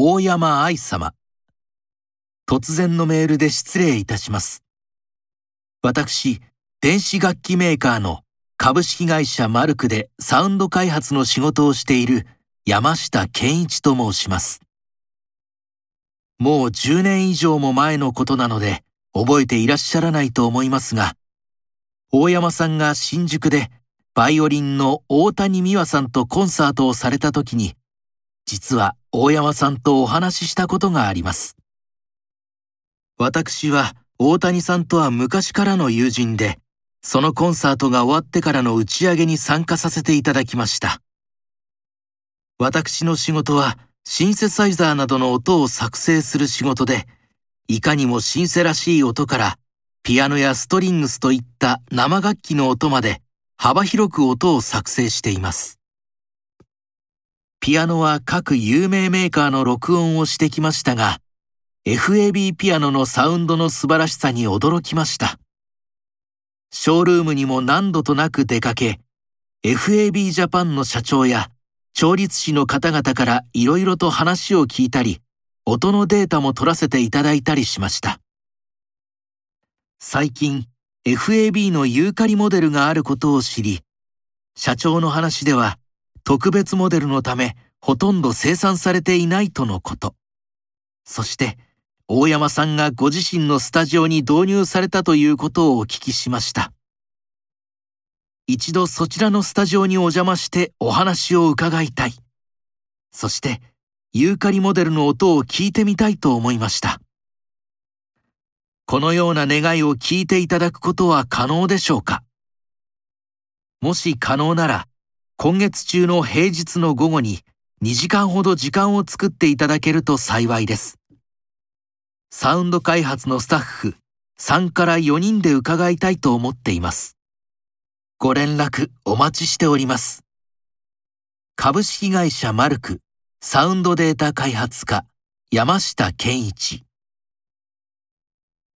大山愛様。突然のメールで失礼いたします。私、電子楽器メーカーの株式会社マルクでサウンド開発の仕事をしている山下健一と申します。もう10年以上も前のことなので覚えていらっしゃらないと思いますが、大山さんが新宿でバイオリンの大谷美和さんとコンサートをされた時に、実は大山さんとお話ししたことがあります。私は大谷さんとは昔からの友人で、そのコンサートが終わってからの打ち上げに参加させていただきました。私の仕事はシンセサイザーなどの音を作成する仕事で、いかにもシンセらしい音から、ピアノやストリングスといった生楽器の音まで幅広く音を作成しています。ピアノは各有名メーカーの録音をしてきましたが、FAB ピアノのサウンドの素晴らしさに驚きました。ショールームにも何度となく出かけ、FAB ジャパンの社長や調律師の方々から色々と話を聞いたり、音のデータも取らせていただいたりしました。最近、FAB のユーカリモデルがあることを知り、社長の話では、特別モデルのため、ほとんど生産されていないとのこと。そして、大山さんがご自身のスタジオに導入されたということをお聞きしました。一度そちらのスタジオにお邪魔してお話を伺いたい。そして、ユーカリモデルの音を聞いてみたいと思いました。このような願いを聞いていただくことは可能でしょうか？もし可能なら、今月中の平日の午後に2時間ほど時間を作っていただけると幸いです。サウンド開発のスタッフ3から4人で伺いたいと思っています。ご連絡お待ちしております。株式会社マルクサウンドデータ開発課山下健一